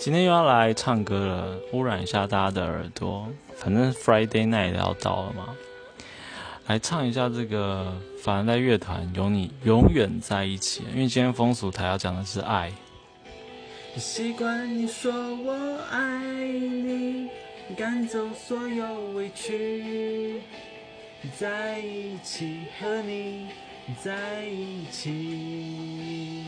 今天又要来唱歌了，污染一下大家的耳朵。反正 Friday night 要到了嘛，来唱一下这个反而在乐团有你永远在一起。因为今天风俗台要讲的是爱。习惯你说我爱你，赶走所有委屈，在一起和你在一起。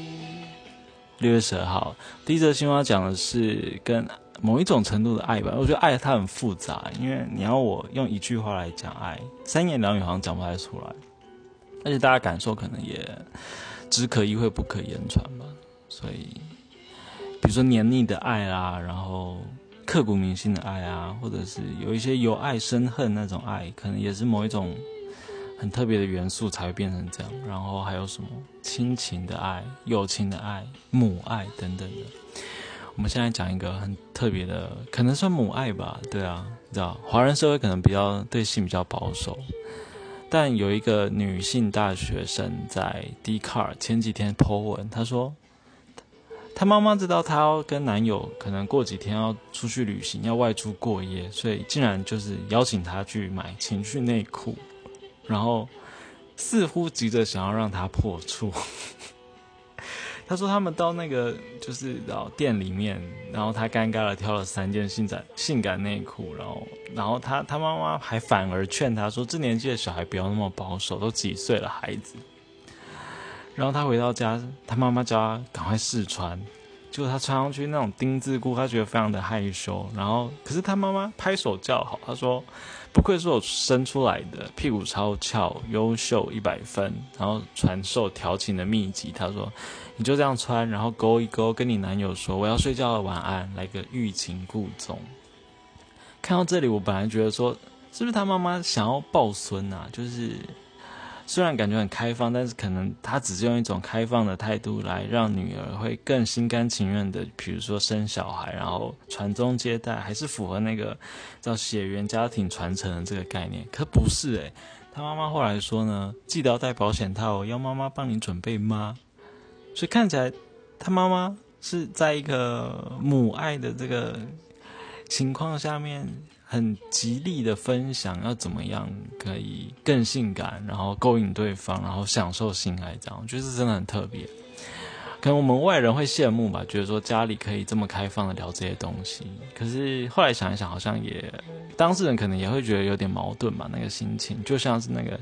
六月十二号，第一则新闻讲的是跟某一种程度的爱吧。我觉得爱它很复杂，因为你要我用一句话来讲爱，三言两语好像讲不太出来，而且大家感受可能也只可意会不可言传吧。所以，比如说黏腻的爱啊，然后刻骨铭心的爱啊，或者是有一些由爱生恨那种爱，可能也是某一种。很特别的元素才会变成这样，然后还有什么亲情的爱、友情的爱、母爱等等的。我们现在讲一个很特别的，可能算母爱吧？对啊，你知道，华人社会可能比较对性比较保守，但有一个女性大学生在 d c a r 前几天 po 文，她说，她妈妈知道她要跟男友可能过几天要出去旅行，要外出过夜，所以竟然就是邀请她去买情趣内裤。然后似乎急着想要让他破处。他说他们到那个就是到店里面，然后他尴尬的挑了三件性感性感内裤，然后然后他他妈妈还反而劝他说这年纪的小孩不要那么保守，都几岁了孩子。然后他回到家，他妈妈叫他赶快试穿，结果他穿上去那种丁字裤，他觉得非常的害羞。然后可是他妈妈拍手叫好，他说。不愧是我生出来的，屁股超翘，优秀一百分，然后传授调情的秘籍。他说：“你就这样穿，然后勾一勾，跟你男友说我要睡觉了，晚安，来个欲擒故纵。”看到这里，我本来觉得说，是不是他妈妈想要抱孙啊？就是。虽然感觉很开放，但是可能他只是用一种开放的态度来让女儿会更心甘情愿的，比如说生小孩，然后传宗接代，还是符合那个叫血缘家庭传承的这个概念。可不是诶，他妈妈后来说呢，记得要带保险套，要妈妈帮你准备吗？所以看起来他妈妈是在一个母爱的这个情况下面。很极力的分享要怎么样可以更性感，然后勾引对方，然后享受性爱，这样我觉得是真的很特别。可能我们外人会羡慕吧，觉得说家里可以这么开放的聊这些东西。可是后来想一想，好像也当事人可能也会觉得有点矛盾吧，那个心情就像是那个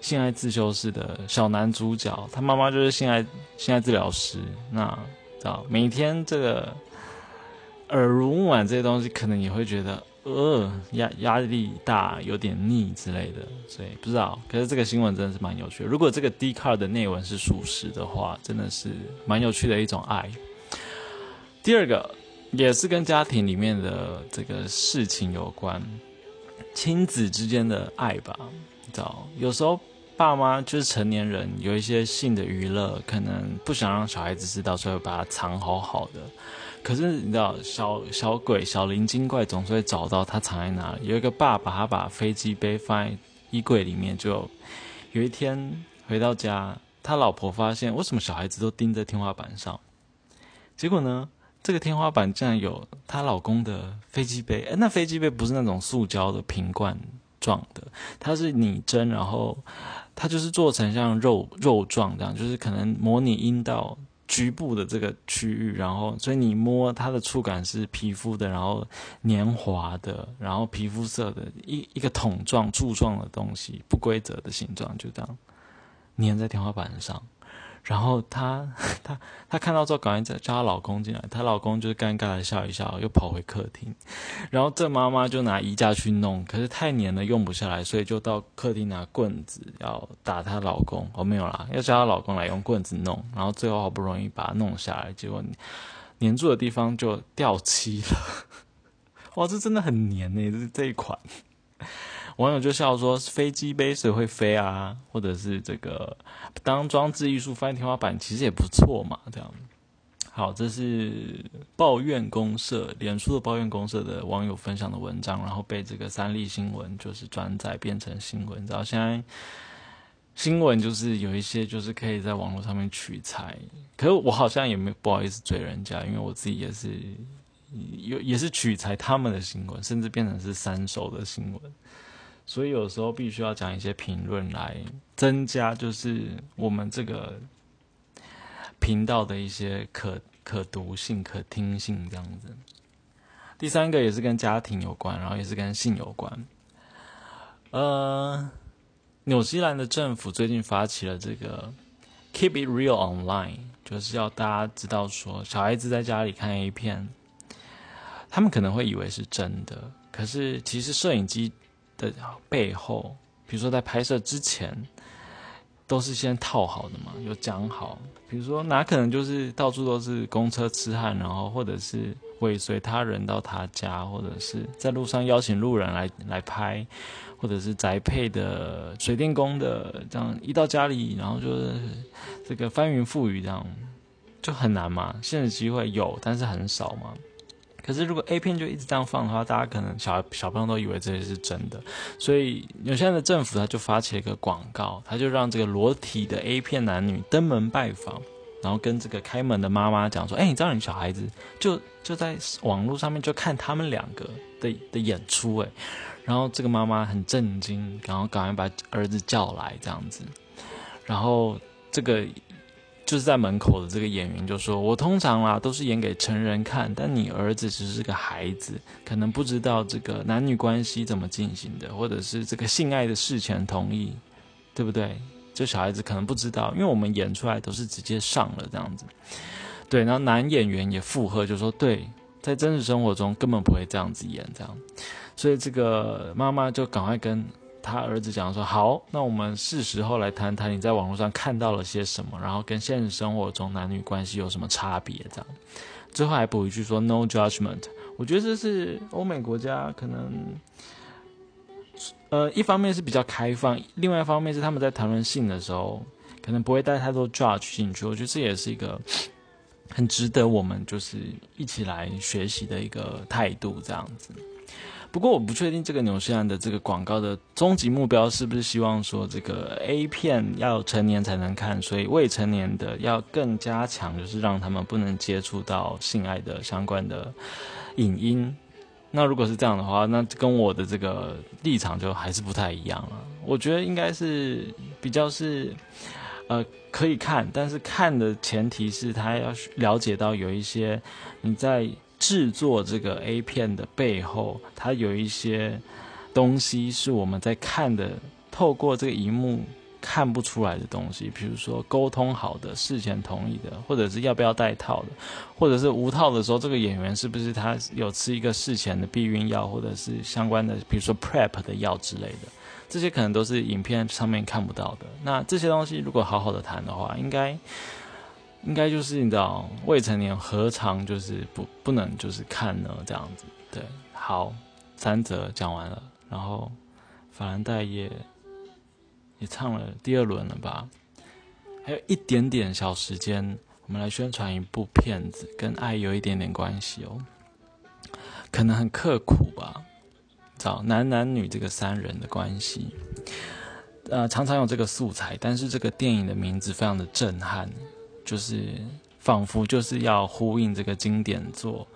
性爱自修室的小男主角，他妈妈就是性爱性爱治疗师，那知道每天这个耳濡目染这些东西，可能也会觉得。呃，压压力大，有点腻之类的，所以不知道。可是这个新闻真的是蛮有趣的。如果这个 D card 的内文是属实的话，真的是蛮有趣的一种爱。第二个也是跟家庭里面的这个事情有关，亲子之间的爱吧。你知道，有时候爸妈就是成年人，有一些性的娱乐，可能不想让小孩子知道，所以把它藏好好的。可是你知道，小小鬼、小灵精怪总是会找到他藏在哪里。有一个爸爸，他把飞机杯放在衣柜里面，就有一天回到家，他老婆发现为什么小孩子都盯在天花板上？结果呢，这个天花板竟然有她老公的飞机杯。哎，那飞机杯不是那种塑胶的瓶罐状的，它是拟真，然后它就是做成像肉肉状这样，就是可能模拟阴道。局部的这个区域，然后所以你摸它的触感是皮肤的，然后黏滑的，然后皮肤色的一一个桶状柱状的东西，不规则的形状，就这样粘在天花板上。然后她 她她看到之后，赶快叫她老公进来。她老公就是尴尬的笑一笑，又跑回客厅。然后这妈妈就拿衣架去弄，可是太黏了，用不下来，所以就到客厅拿棍子要打她老公。哦，没有啦，要叫她老公来用棍子弄。然后最后好不容易把它弄下来，结果粘 住的地方就掉漆了。哇，这真的很黏呢，这这一款。网友就笑说：“飞机杯谁会飞啊？或者是这个当装置艺术放在天花板，其实也不错嘛。”这样，好，这是抱怨公社脸书的抱怨公社的网友分享的文章，然后被这个三立新闻就是转载变成新闻。然后现在新闻就是有一些就是可以在网络上面取材，可是我好像也没不好意思追人家，因为我自己也是有也是取材他们的新闻，甚至变成是三手的新闻。所以有时候必须要讲一些评论来增加，就是我们这个频道的一些可可读性、可听性这样子。第三个也是跟家庭有关，然后也是跟性有关。呃，纽西兰的政府最近发起了这个 “Keep It Real Online”，就是要大家知道说，小孩子在家里看 A 片，他们可能会以为是真的，可是其实摄影机。的背后，比如说在拍摄之前，都是先套好的嘛，有讲好。比如说哪可能就是到处都是公车痴汉，然后或者是尾随他人到他家，或者是在路上邀请路人来来拍，或者是宅配的水电工的这样一到家里，然后就是这个翻云覆雨这样，就很难嘛。现实机会有，但是很少嘛。可是，如果 A 片就一直这样放的话，大家可能小小朋友都以为这些是真的。所以，有现在的政府他就发起了一个广告，他就让这个裸体的 A 片男女登门拜访，然后跟这个开门的妈妈讲说：“哎，你知道你小孩子就就在网络上面就看他们两个的的演出，哎。”然后这个妈妈很震惊，然后赶快把儿子叫来，这样子。然后这个。就是在门口的这个演员就说：“我通常啦都是演给成人看，但你儿子只是个孩子，可能不知道这个男女关系怎么进行的，或者是这个性爱的事前同意，对不对？这小孩子可能不知道，因为我们演出来都是直接上了这样子。对，然后男演员也附和，就说：对，在真实生活中根本不会这样子演，这样。所以这个妈妈就赶快跟。”他儿子讲说：“好，那我们是时候来谈谈你在网络上看到了些什么，然后跟现实生活中男女关系有什么差别。”这样，最后还补一句说：“No judgment。”我觉得这是欧美国家可能，呃，一方面是比较开放，另外一方面是他们在谈论性的时候，可能不会带太多 judge 进去。我觉得这也是一个很值得我们就是一起来学习的一个态度，这样子。不过我不确定这个纽西兰的这个广告的终极目标是不是希望说这个 A 片要成年才能看，所以未成年的要更加强，就是让他们不能接触到性爱的相关的影音。那如果是这样的话，那跟我的这个立场就还是不太一样了。我觉得应该是比较是，呃，可以看，但是看的前提是他要了解到有一些你在。制作这个 A 片的背后，它有一些东西是我们在看的，透过这个荧幕看不出来的东西。比如说沟通好的、事前同意的，或者是要不要带套的，或者是无套的时候，这个演员是不是他有吃一个事前的避孕药，或者是相关的，比如说 Prep 的药之类的，这些可能都是影片上面看不到的。那这些东西如果好好的谈的话，应该。应该就是你知道，未成年何尝就是不不能就是看呢？这样子，对，好，三则讲完了，然后法兰黛也也唱了第二轮了吧？还有一点点小时间，我们来宣传一部片子，跟爱有一点点关系哦，可能很刻苦吧，找男男女这个三人的关系，呃，常常有这个素材，但是这个电影的名字非常的震撼。就是仿佛就是要呼应这个经典作，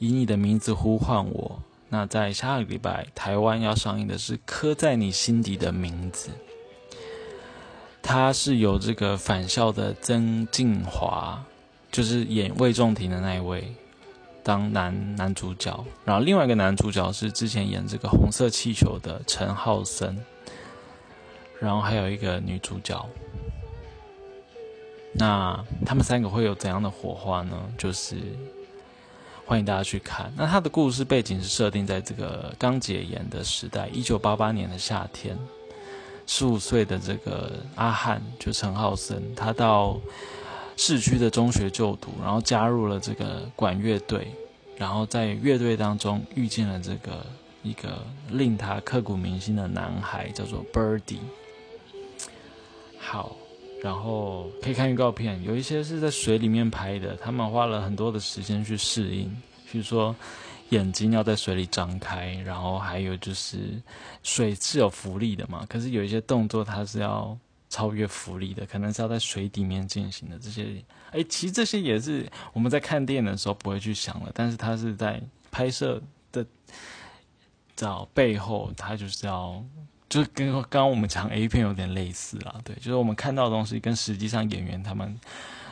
以你的名字呼唤我。那在下个礼拜，台湾要上映的是《刻在你心底的名字》，它是由这个返校的曾静华，就是演魏仲廷的那一位，当男男主角。然后另外一个男主角是之前演这个《红色气球》的陈浩森，然后还有一个女主角。那他们三个会有怎样的火花呢？就是欢迎大家去看。那他的故事背景是设定在这个刚解严的时代，一九八八年的夏天，十五岁的这个阿汉就陈浩森，他到市区的中学就读，然后加入了这个管乐队，然后在乐队当中遇见了这个一个令他刻骨铭心的男孩，叫做 Birdy。好。然后可以看预告片，有一些是在水里面拍的，他们花了很多的时间去适应，比如说眼睛要在水里张开，然后还有就是水是有浮力的嘛，可是有一些动作它是要超越浮力的，可能是要在水底面进行的这些。哎，其实这些也是我们在看电影的时候不会去想的，但是它是在拍摄的找背后，它就是要，就跟刚刚我们讲 A 片有点类似啦。对，就是我们看到的东西跟实际上演员他们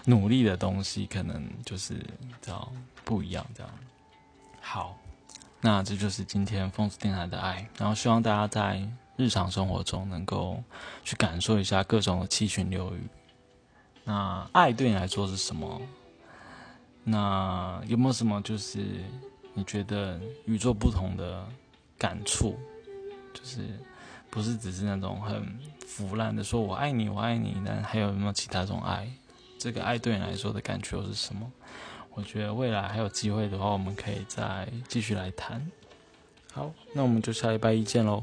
努力的东西，可能就是叫不一样这样。好，那这就是今天疯子电台的爱，然后希望大家在日常生活中能够去感受一下各种的七情六欲。那爱对你来说是什么？那有没有什么就是你觉得与众不同的感触？就是不是只是那种很腐烂的说“我爱你，我爱你”，但还有没有其他这种爱？这个爱对你来说的感觉又是什么？我觉得未来还有机会的话，我们可以再继续来谈。好，那我们就下礼拜一见喽。